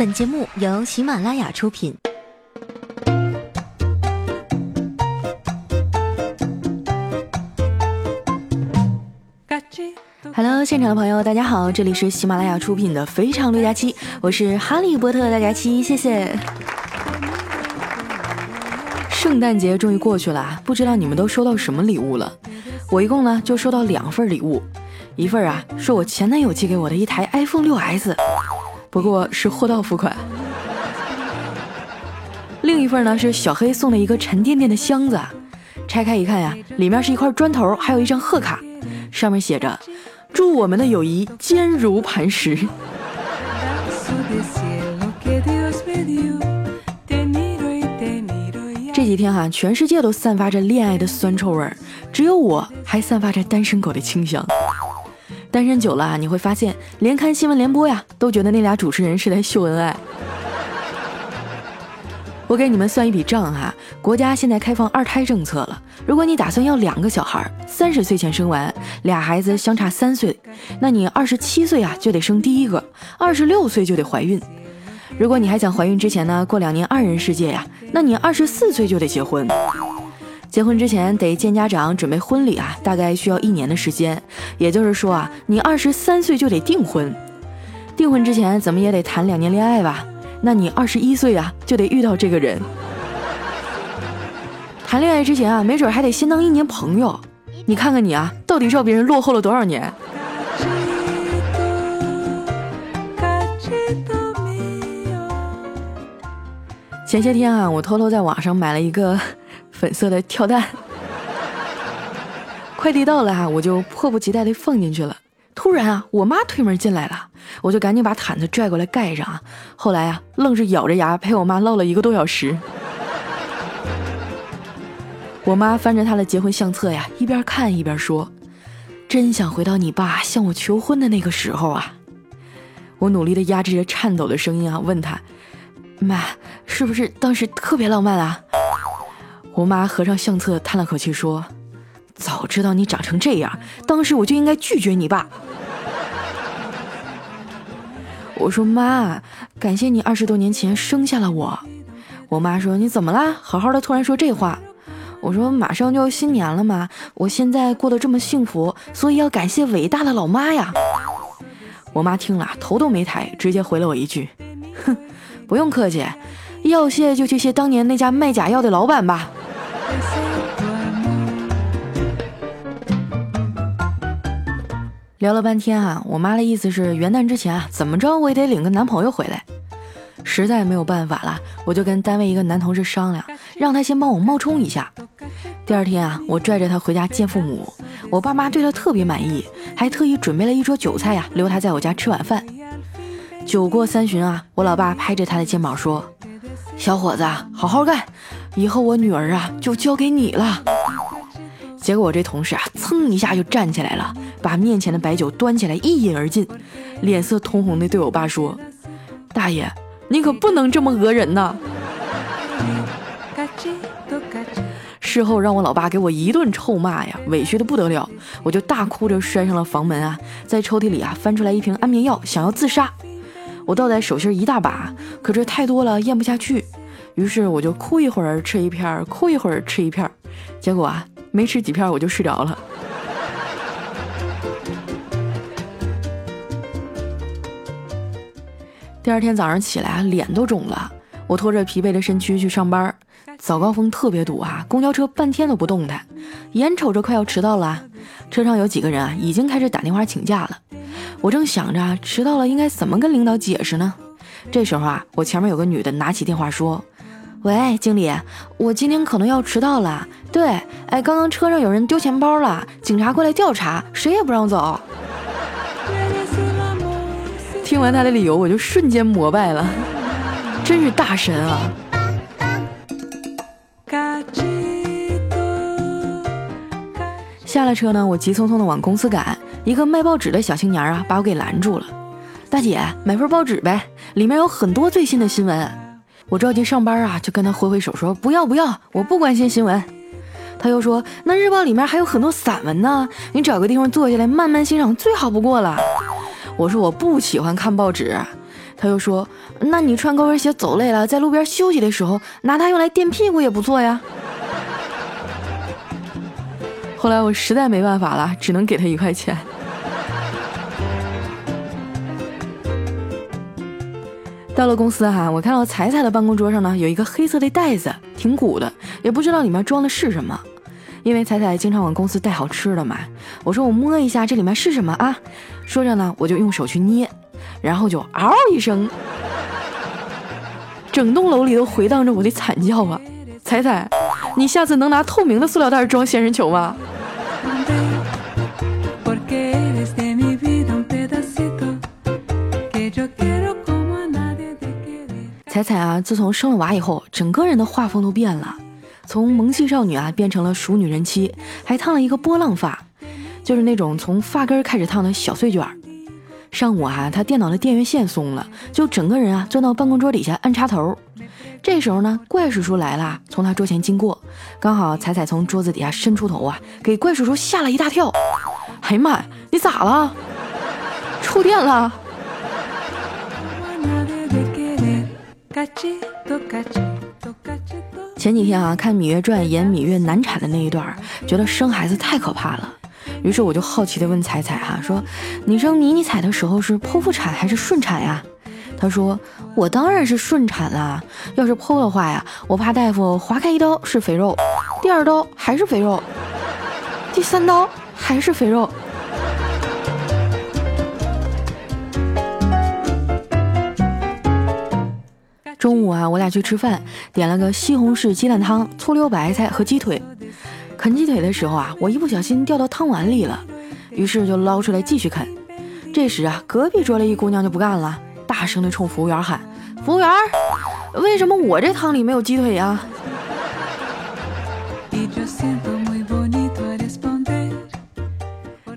本节目由喜马拉雅出品。Hello，现场的朋友，大家好，这里是喜马拉雅出品的《非常六加七》，我是哈利波特大家七，谢谢。圣诞节终于过去了，不知道你们都收到什么礼物了？我一共呢就收到两份礼物，一份啊是我前男友寄给我的一台 iPhone 6s，不过是货到付款；另一份呢是小黑送的一个沉甸甸的箱子，拆开一看呀，里面是一块砖头，还有一张贺卡，上面写着“祝我们的友谊坚如磐石”。这几天哈，全世界都散发着恋爱的酸臭味，只有我还散发着单身狗的清香。单身久了啊，你会发现，连看新闻联播呀，都觉得那俩主持人是在秀恩爱。我给你们算一笔账哈，国家现在开放二胎政策了，如果你打算要两个小孩，三十岁前生完，俩孩子相差三岁，那你二十七岁啊就得生第一个，二十六岁就得怀孕。如果你还想怀孕之前呢，过两年二人世界呀，那你二十四岁就得结婚。结婚之前得见家长，准备婚礼啊，大概需要一年的时间。也就是说啊，你二十三岁就得订婚。订婚之前怎么也得谈两年恋爱吧？那你二十一岁啊就得遇到这个人。谈恋爱之前啊，没准还得先当一年朋友。你看看你啊，到底让别人落后了多少年？前些天啊，我偷偷在网上买了一个粉色的跳蛋，快递到了啊，我就迫不及待的放进去了。突然啊，我妈推门进来了，我就赶紧把毯子拽过来盖上啊。后来啊，愣是咬着牙陪我妈唠了一个多小时。我妈翻着她的结婚相册呀，一边看一边说：“真想回到你爸向我求婚的那个时候啊。”我努力的压制着颤抖的声音啊，问她。妈，是不是当时特别浪漫啊？我妈合上相册，叹了口气说：“早知道你长成这样，当时我就应该拒绝你爸。”我说：“妈，感谢你二十多年前生下了我。”我妈说：“你怎么啦？好好的突然说这话。”我说：“马上就要新年了嘛，我现在过得这么幸福，所以要感谢伟大的老妈呀。”我妈听了头都没抬，直接回了我一句：“哼。”不用客气，要谢就去谢当年那家卖假药的老板吧。聊了半天啊，我妈的意思是元旦之前啊，怎么着我也得领个男朋友回来。实在没有办法了，我就跟单位一个男同事商量，让他先帮我冒充一下。第二天啊，我拽着他回家见父母，我爸妈对他特别满意，还特意准备了一桌酒菜呀，留他在我家吃晚饭。酒过三巡啊，我老爸拍着他的肩膀说：“小伙子，好好干，以后我女儿啊就交给你了。”结果我这同事啊，蹭一下就站起来了，把面前的白酒端起来一饮而尽，脸色通红的对我爸说：“大爷，你可不能这么讹人呐！”事后让我老爸给我一顿臭骂呀，委屈的不得了，我就大哭着摔上了房门啊，在抽屉里啊翻出来一瓶安眠药，想要自杀。我倒在手心一大把，可这太多了，咽不下去。于是我就哭一会儿吃一片，哭一会儿吃一片，结果啊，没吃几片我就睡着了。第二天早上起来啊，脸都肿了。我拖着疲惫的身躯去上班，早高峰特别堵啊，公交车半天都不动弹，眼瞅着快要迟到了，车上有几个人啊，已经开始打电话请假了。我正想着迟到了应该怎么跟领导解释呢？这时候啊，我前面有个女的拿起电话说：“喂，经理，我今天可能要迟到了。对，哎，刚刚车上有人丢钱包了，警察过来调查，谁也不让走。”听完他的理由，我就瞬间膜拜了，真是大神啊！下了车呢，我急匆匆的往公司赶。一个卖报纸的小青年啊，把我给拦住了。大姐，买份报纸呗，里面有很多最新的新闻。我着急上班啊，就跟他挥挥手说：“不要不要，我不关心新闻。”他又说：“那日报里面还有很多散文呢，你找个地方坐下来慢慢欣赏，最好不过了。”我说：“我不喜欢看报纸。”他又说：“那你穿高跟鞋走累了，在路边休息的时候拿它用来垫屁股也不错呀。”后来我实在没办法了，只能给他一块钱。到了公司哈，我看到彩彩的办公桌上呢有一个黑色的袋子，挺鼓的，也不知道里面装的是什么。因为彩彩经常往公司带好吃的嘛，我说我摸一下这里面是什么啊？说着呢，我就用手去捏，然后就嗷一声，整栋楼里都回荡着我的惨叫啊！彩彩，你下次能拿透明的塑料袋装仙人球吗？彩彩啊，自从生了娃以后，整个人的画风都变了，从萌系少女啊变成了熟女人妻，还烫了一个波浪发，就是那种从发根开始烫的小碎卷。上午啊，她电脑的电源线松了，就整个人啊钻到办公桌底下按插头。这时候呢，怪叔叔来了，从他桌前经过，刚好彩彩从桌子底下伸出头啊，给怪叔叔吓了一大跳。哎呀妈呀，你咋了？触电了？前几天啊，看《芈月传》演芈月难产的那一段，觉得生孩子太可怕了。于是我就好奇的问彩彩哈，说你生迷你彩的时候是剖腹产还是顺产呀？她说我当然是顺产啦，要是剖的话呀，我怕大夫划开一刀是肥肉，第二刀还是肥肉，第三刀还是肥肉。中午啊，我俩去吃饭，点了个西红柿鸡蛋汤、醋溜白菜和鸡腿。啃鸡腿的时候啊，我一不小心掉到汤碗里了，于是就捞出来继续啃。这时啊，隔壁桌的一姑娘就不干了，大声的冲服务员喊：“服务员，为什么我这汤里没有鸡腿呀？”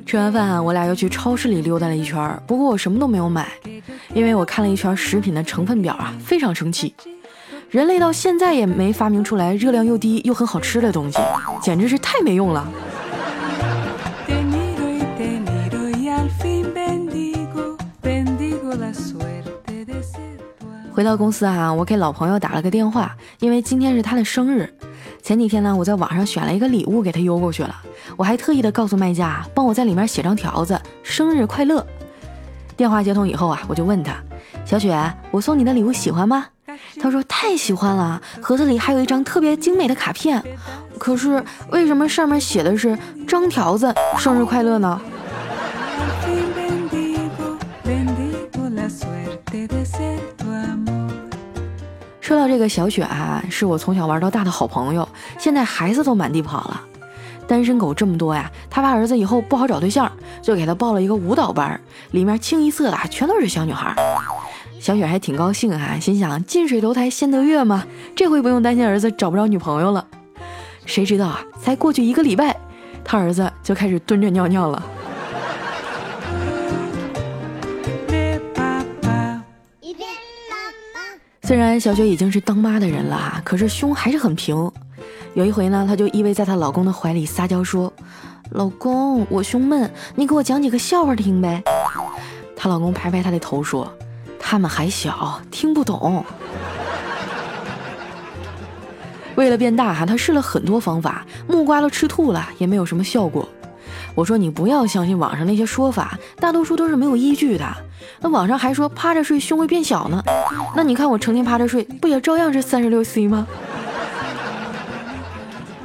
吃完饭啊，我俩又去超市里溜达了一圈，不过我什么都没有买。因为我看了一圈食品的成分表啊，非常生气。人类到现在也没发明出来热量又低又很好吃的东西，简直是太没用了。回到公司啊，我给老朋友打了个电话，因为今天是他的生日。前几天呢，我在网上选了一个礼物给他邮过去了，我还特意的告诉卖家，帮我在里面写张条子，生日快乐。电话接通以后啊，我就问他：“小雪，我送你的礼物喜欢吗？”他说：“太喜欢了，盒子里还有一张特别精美的卡片。可是为什么上面写的是张条子生日快乐呢？”说到这个小雪啊，是我从小玩到大的好朋友，现在孩子都满地跑了。单身狗这么多呀，他怕儿子以后不好找对象，就给他报了一个舞蹈班，里面清一色的全都是小女孩。小雪还挺高兴啊，心想近水楼台先得月嘛，这回不用担心儿子找不着女朋友了。谁知道啊，才过去一个礼拜，他儿子就开始蹲着尿尿了。虽然小雪已经是当妈的人了，可是胸还是很平。有一回呢，她就依偎在她老公的怀里撒娇说：“老公，我胸闷，你给我讲几个笑话听呗。”她老公拍拍她的头说：“他们还小，听不懂。”为了变大哈，她试了很多方法，木瓜都吃吐了，也没有什么效果。我说你不要相信网上那些说法，大多数都是没有依据的。那网上还说趴着睡胸会变小呢，那你看我成天趴着睡，不也照样是三十六 C 吗？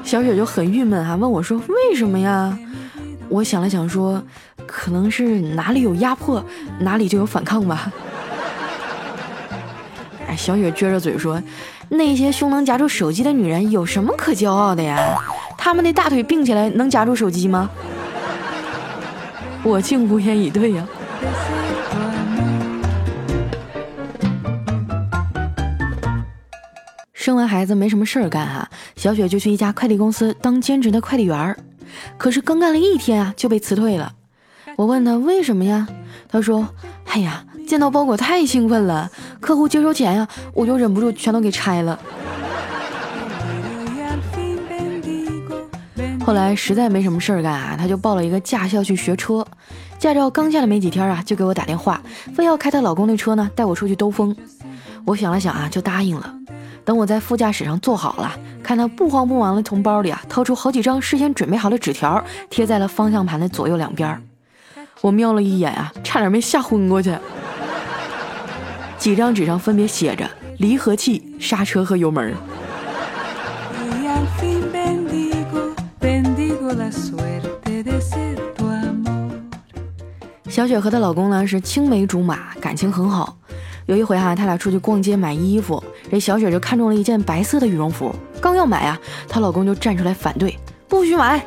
小雪就很郁闷哈，问我说：“为什么呀？”我想了想说：“可能是哪里有压迫，哪里就有反抗吧。”哎，小雪撅着嘴说：“那些胸能夹住手机的女人有什么可骄傲的呀？她们的大腿并起来能夹住手机吗？”我竟无言以对呀。生完孩子没什么事儿干哈，小雪就去一家快递公司当兼职的快递员儿。可是刚干了一天啊，就被辞退了。我问他为什么呀？他说：“哎呀，见到包裹太兴奋了，客户接收前呀，我就忍不住全都给拆了。”后来实在没什么事儿干啊，他就报了一个驾校去学车。驾照刚下来没几天啊，就给我打电话，非要开她老公的车呢，带我出去兜风。我想了想啊，就答应了。等我在副驾驶上坐好了，看她不慌不忙的从包里啊掏出好几张事先准备好的纸条，贴在了方向盘的左右两边。我瞄了一眼啊，差点没吓昏过去。几张纸上分别写着离合器、刹车和油门。小雪和她老公呢是青梅竹马，感情很好。有一回哈，他俩出去逛街买衣服，这小雪就看中了一件白色的羽绒服，刚要买啊，她老公就站出来反对，不许买。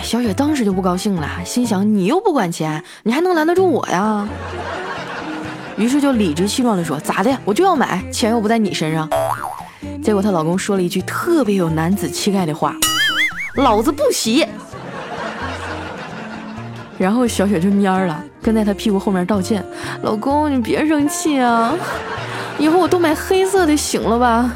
小雪当时就不高兴了，心想你又不管钱，你还能拦得住我呀？于是就理直气壮地说：“咋的？我就要买，钱又不在你身上。”结果她老公说了一句特别有男子气概的话：“老子不洗。”然后小雪就蔫儿了，跟在他屁股后面道歉：“老公，你别生气啊，以后我都买黑色的，行了吧？”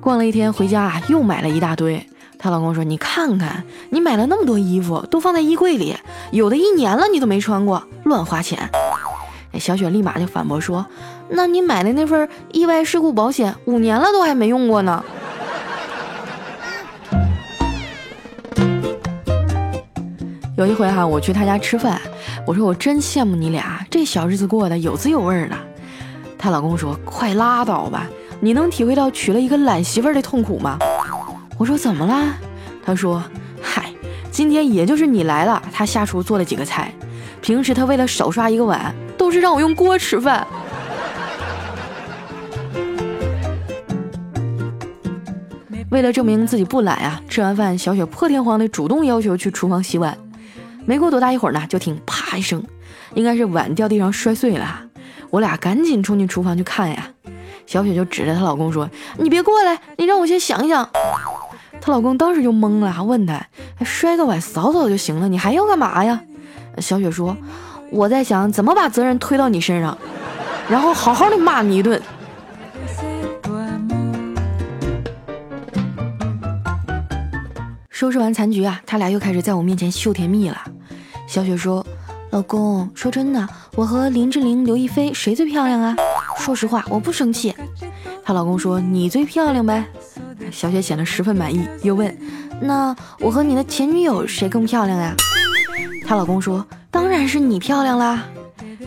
逛了一天回家啊，又买了一大堆。她老公说：“你看看，你买了那么多衣服，都放在衣柜里，有的一年了你都没穿过，乱花钱。”小雪立马就反驳说：“那你买的那份意外事故保险，五年了都还没用过呢。”有一回哈，我去他家吃饭，我说我真羡慕你俩，这小日子过得有滋有味的。她老公说：“快拉倒吧，你能体会到娶了一个懒媳妇的痛苦吗？”我说：“怎么了？”他说：“嗨，今天也就是你来了，他下厨做了几个菜，平时他为了少刷一个碗，都是让我用锅吃饭。”为了证明自己不懒啊，吃完饭，小雪破天荒的主动要求去厨房洗碗。没过多大一会儿呢，就听啪一声，应该是碗掉地上摔碎了。我俩赶紧冲进厨房去看呀。小雪就指着她老公说：“你别过来，你让我先想想。”她老公当时就懵了，问她：“摔个碗扫扫就行了，你还要干嘛呀？”小雪说：“我在想怎么把责任推到你身上，然后好好的骂你一顿。”收拾完残局啊，他俩又开始在我面前秀甜蜜了。小雪说：“老公，说真的，我和林志玲、刘亦菲谁最漂亮啊？说实话，我不生气。”她老公说：“你最漂亮呗。”小雪显得十分满意，又问：“那我和你的前女友谁更漂亮呀？”她老公说：“当然是你漂亮啦。”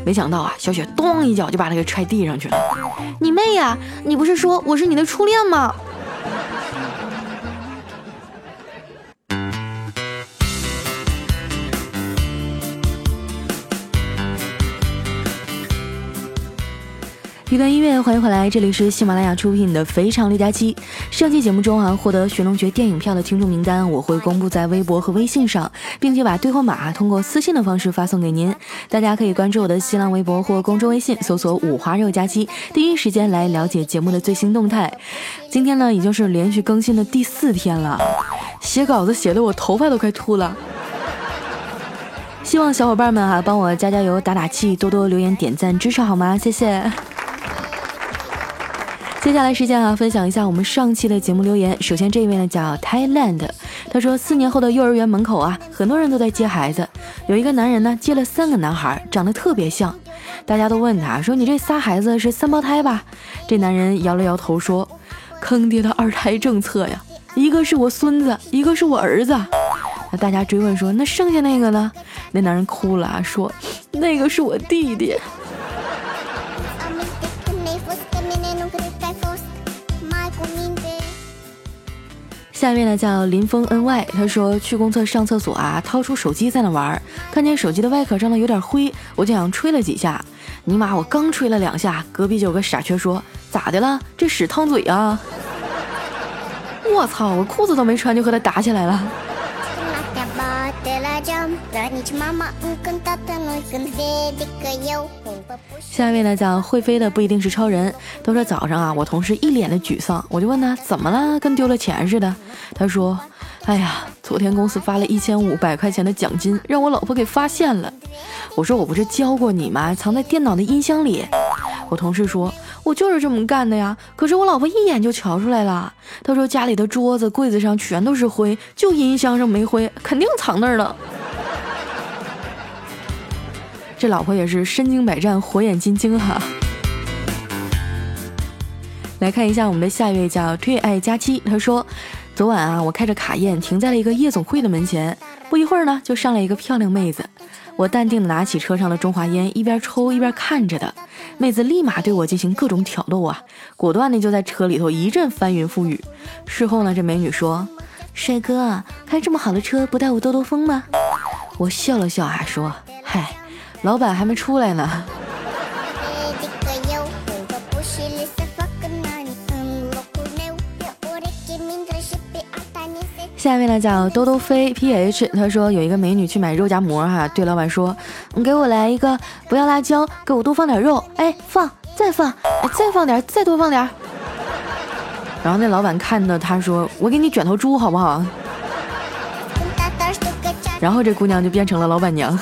没想到啊，小雪咚一脚就把他给踹地上去了。“你妹呀！你不是说我是你的初恋吗？”一段音乐，欢迎回来，这里是喜马拉雅出品的《非常六加七》。上期节目中啊，获得寻龙诀电影票的听众名单，我会公布在微博和微信上，并且把兑换码通过私信的方式发送给您。大家可以关注我的新浪微博或公众微信，搜索“五花肉加七”，第一时间来了解节目的最新动态。今天呢，已经是连续更新的第四天了，写稿子写的我头发都快秃了。希望小伙伴们哈，帮我加加油、打打气，多多留言点赞支持好吗？谢谢。接下来时间啊，分享一下我们上期的节目留言。首先这一位呢叫 Thailand，他说四年后的幼儿园门口啊，很多人都在接孩子。有一个男人呢接了三个男孩，长得特别像，大家都问他说：“你这仨孩子是三胞胎吧？”这男人摇了摇头说：“坑爹的二胎政策呀，一个是我孙子，一个是我儿子。”那大家追问说：“那剩下那个呢？”那男人哭了啊说：“那个是我弟弟。”下面呢叫林峰 ny，他说去公厕上厕所啊，掏出手机在那玩，看见手机的外壳上呢有点灰，我就想吹了几下，尼玛我刚吹了两下，隔壁就有个傻缺说咋的了？这屎烫嘴啊！我操，我裤子都没穿就和他打起来了。下一位呢叫会飞的不一定是超人。都说早上啊，我同事一脸的沮丧，我就问他怎么了，跟丢了钱似的。他说：“哎呀，昨天公司发了一千五百块钱的奖金，让我老婆给发现了。”我说：“我不是教过你吗？藏在电脑的音箱里。”我同事说：“我就是这么干的呀。可是我老婆一眼就瞧出来了，她说家里的桌子、柜子上全都是灰，就音箱上没灰，肯定藏那儿了。这老婆也是身经百战、火眼金睛哈。来看一下我们的下一位叫退爱佳期，他说：“昨晚啊，我开着卡宴停在了一个夜总会的门前，不一会儿呢，就上来一个漂亮妹子。我淡定地拿起车上的中华烟，一边抽一边看着的。妹子立马对我进行各种挑逗啊，果断的就在车里头一阵翻云覆雨。事后呢，这美女说：‘帅哥，开这么好的车，不带我兜兜风吗？’我笑了笑啊，说：‘嗨，老板还没出来呢。’”下面呢叫兜兜飞 ph，他说有一个美女去买肉夹馍哈，对老板说，你给我来一个，不要辣椒，给我多放点肉，哎放，再放，哎再放点，再多放点。然后那老板看到他说，我给你卷头猪好不好？然后这姑娘就变成了老板娘。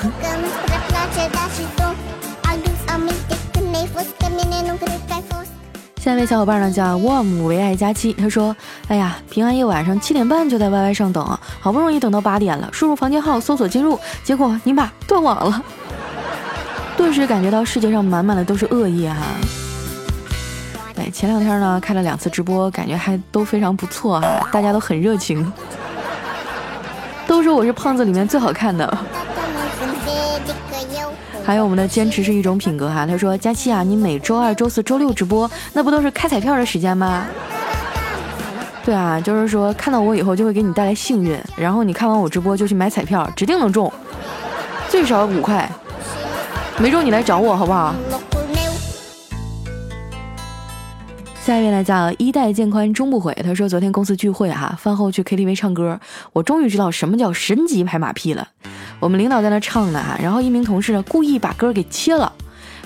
下一位小伙伴呢叫 warm 唯爱佳期，他说：“哎呀，平安夜晚上七点半就在 YY 上等，好不容易等到八点了，输入房间号搜索进入，结果尼玛断网了，顿时感觉到世界上满满的都是恶意哈。”哎，前两天呢开了两次直播，感觉还都非常不错哈，大家都很热情，都说我是胖子里面最好看的。还有我们的坚持是一种品格哈，他说佳期啊，你每周二、周四周六直播，那不都是开彩票的时间吗？对啊，就是说看到我以后就会给你带来幸运，然后你看完我直播就去买彩票，指定能中，最少五块，没中你来找我好不好？下一位呢叫一代渐宽终不悔，他说昨天公司聚会哈，饭后去 KTV 唱歌，我终于知道什么叫神级拍马屁了。我们领导在那唱呢，然后一名同事呢故意把歌给切了，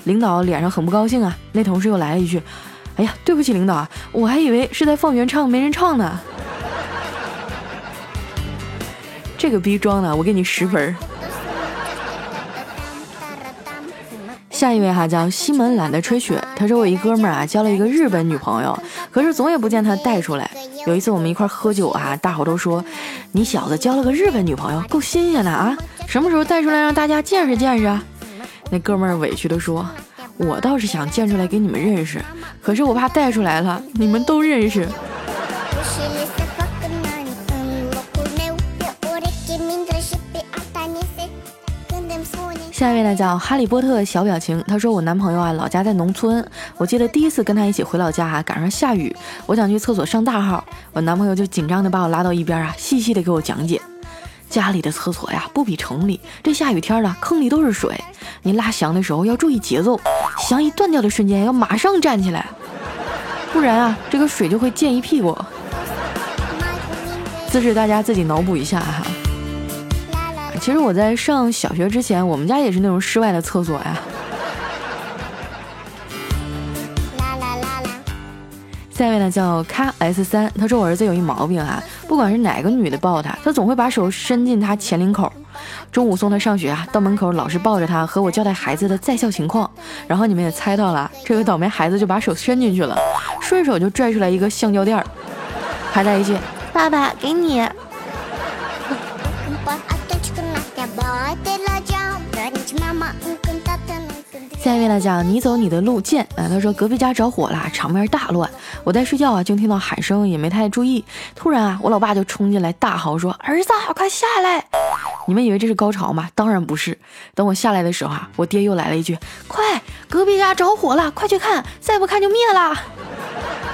领导脸上很不高兴啊。那同事又来了一句：“哎呀，对不起领导，我还以为是在放原唱，没人唱呢。”这个逼装的，我给你十分。下一位哈叫西门懒得吹雪，他说我一哥们儿啊交了一个日本女朋友，可是总也不见他带出来。有一次我们一块喝酒啊，大伙都说你小子交了个日本女朋友，够新鲜的啊。什么时候带出来让大家见识见识？那哥们儿委屈的说：“我倒是想见出来给你们认识，可是我怕带出来了，你们都认识。”下一位呢叫哈利波特小表情，他说我男朋友啊老家在农村，我记得第一次跟他一起回老家啊赶上下雨，我想去厕所上大号，我男朋友就紧张的把我拉到一边啊细细的给我讲解。家里的厕所呀，不比城里。这下雨天了，坑里都是水。你拉翔的时候要注意节奏，翔一断掉的瞬间要马上站起来，不然啊，这个水就会溅一屁股。姿势大家自己脑补一下哈。其实我在上小学之前，我们家也是那种室外的厕所呀。下一位呢叫卡 S 三，他说我儿子有一毛病啊，不管是哪个女的抱他，他总会把手伸进他前领口。中午送他上学啊，到门口老师抱着他和我交代孩子的在校情况，然后你们也猜到了，这个倒霉孩子就把手伸进去了，顺手就拽出来一个橡胶垫儿，还带一句爸爸给你。下一位呢叫你走你的路见啊，他说隔壁家着火了，场面大乱，我在睡觉啊，就听到喊声，也没太注意，突然啊，我老爸就冲进来大嚎说：“儿子，快下来！”你们以为这是高潮吗？当然不是。等我下来的时候啊，我爹又来了一句：“快，隔壁家着火了，快去看，再不看就灭了。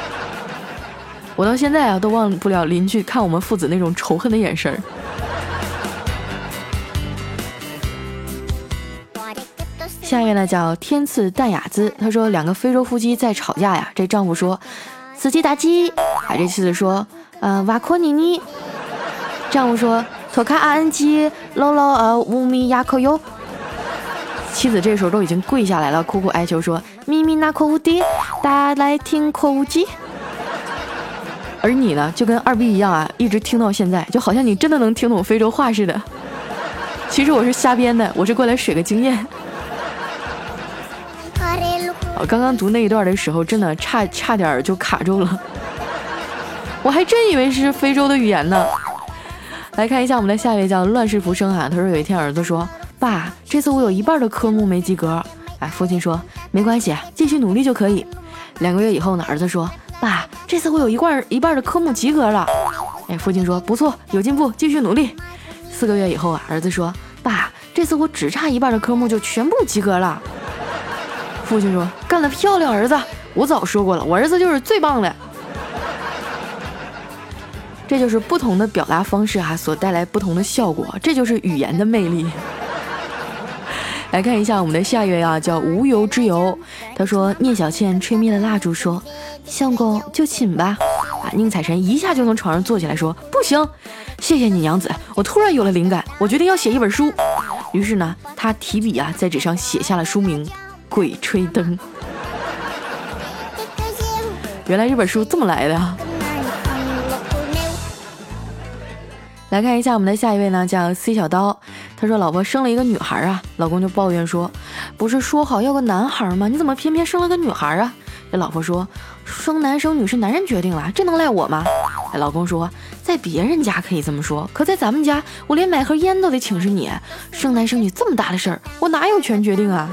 ”我到现在啊，都忘不了邻居看我们父子那种仇恨的眼神儿。下一位呢叫天赐淡雅姿，他说两个非洲夫妻在吵架呀，这丈夫说司机打鸡，啊这妻子说呃瓦库尼尼，丈夫说托卡阿恩基喽喽呃乌米亚克哟，妻子这时候都已经跪下来了，苦苦哀求说咪咪那科乌迪，大家来听科乌基，而你呢就跟二逼一样啊，一直听到现在，就好像你真的能听懂非洲话似的，其实我是瞎编的，我是过来水个经验。我刚刚读那一段的时候，真的差差点就卡住了，我还真以为是非洲的语言呢。来看一下我们的下一位叫乱世浮生啊，他说有一天儿子说：“爸，这次我有一半的科目没及格。”哎，父亲说：“没关系，继续努力就可以。”两个月以后呢，儿子说：“爸，这次我有一半一半的科目及格了。”哎，父亲说：“不错，有进步，继续努力。”四个月以后啊，儿子说：“爸，这次我只差一半的科目就全部及格了。”父亲说：“干得漂亮，儿子！我早说过了，我儿子就是最棒的。”这就是不同的表达方式啊，所带来不同的效果，这就是语言的魅力。来看一下我们的下一位啊，叫无由之由。他说：“聂小倩吹灭了蜡烛，说，相公就寝吧。”啊，宁采臣一下就从床上坐起来，说：“不行，谢谢你娘子，我突然有了灵感，我决定要写一本书。”于是呢，他提笔啊，在纸上写下了书名《鬼吹灯》。原来这本书这么来的。来看一下我们的下一位呢，叫 C 小刀。他说：“老婆生了一个女孩啊，老公就抱怨说，不是说好要个男孩吗？你怎么偏偏生了个女孩啊？”这老婆说：“生男生女是男人决定了，这能赖我吗？”哎，老公说：“在别人家可以这么说，可在咱们家，我连买盒烟都得请示你。生男生女这么大的事儿，我哪有权决定啊？”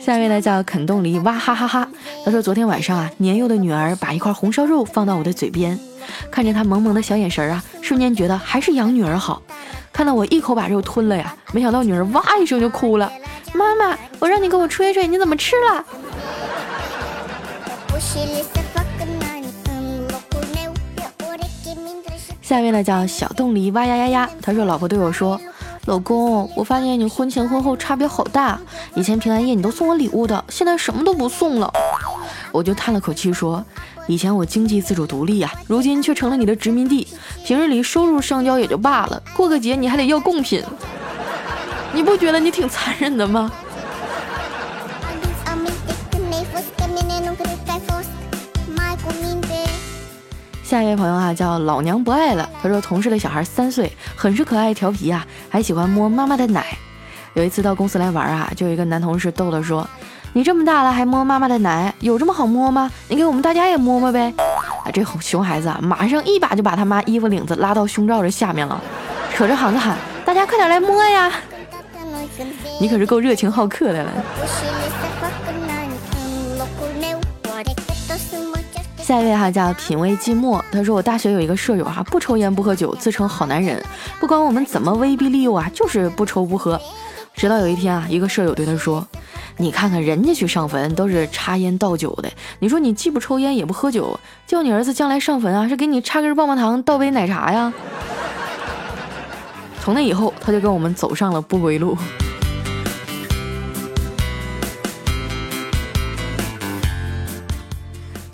下一位呢叫肯冻梨，哇哈哈哈！他说昨天晚上啊，年幼的女儿把一块红烧肉放到我的嘴边，看着她萌萌的小眼神啊，瞬间觉得还是养女儿好。看到我一口把肉吞了呀，没想到女儿哇一声就哭了。妈妈，我让你给我吹吹，你怎么吃了？下一位呢叫小冻梨，哇呀呀呀！他说老婆对我说。老公，我发现你婚前婚后差别好大。以前平安夜你都送我礼物的，现在什么都不送了。我就叹了口气说：“以前我经济自主独立呀，如今却成了你的殖民地。平日里收入上交也就罢了，过个节你还得要贡品，你不觉得你挺残忍的吗？”下一位朋友啊，叫老娘不爱了。他说，同事的小孩三岁，很是可爱调皮啊，还喜欢摸妈妈的奶。有一次到公司来玩啊，就有一个男同事逗他说：“你这么大了还摸妈妈的奶，有这么好摸吗？你给我们大家也摸摸呗。”啊，这熊孩子啊，马上一把就把他妈衣服领子拉到胸罩这下面了，扯着嗓子喊：“大家快点来摸呀！”你可是够热情好客的了。下一位哈叫品味寂寞，他说我大学有一个舍友哈，不抽烟不喝酒，自称好男人，不管我们怎么威逼利诱啊，就是不抽不喝。直到有一天啊，一个舍友对他说：“你看看人家去上坟都是插烟倒酒的，你说你既不抽烟也不喝酒，叫你儿子将来上坟啊，是给你插根棒棒糖倒杯奶茶呀？”从那以后，他就跟我们走上了不归路。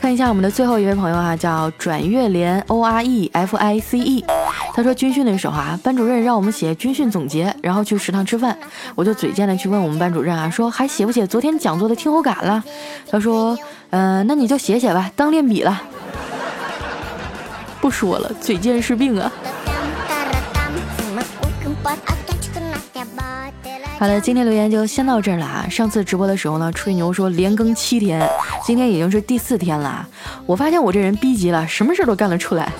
看一下我们的最后一位朋友啊，叫转月莲 O R E F I C E。他说军训的时候啊，班主任让我们写军训总结，然后去食堂吃饭。我就嘴贱的去问我们班主任啊，说还写不写昨天讲座的听后感了？他说，嗯，那你就写写吧，当练笔了。不说了，嘴贱是病啊。好了，今天留言就先到这儿了啊！上次直播的时候呢，吹牛说连更七天，今天已经是第四天了。我发现我这人逼急了，什么事儿都干得出来。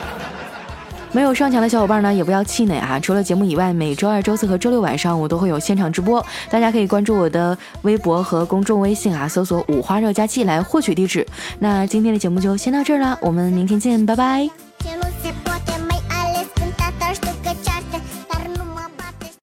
没有上墙的小伙伴呢，也不要气馁啊！除了节目以外，每周二、周四和周六晚上我都会有现场直播，大家可以关注我的微博和公众微信啊，搜索“五花肉加气”来获取地址。那今天的节目就先到这儿了，我们明天见，拜拜。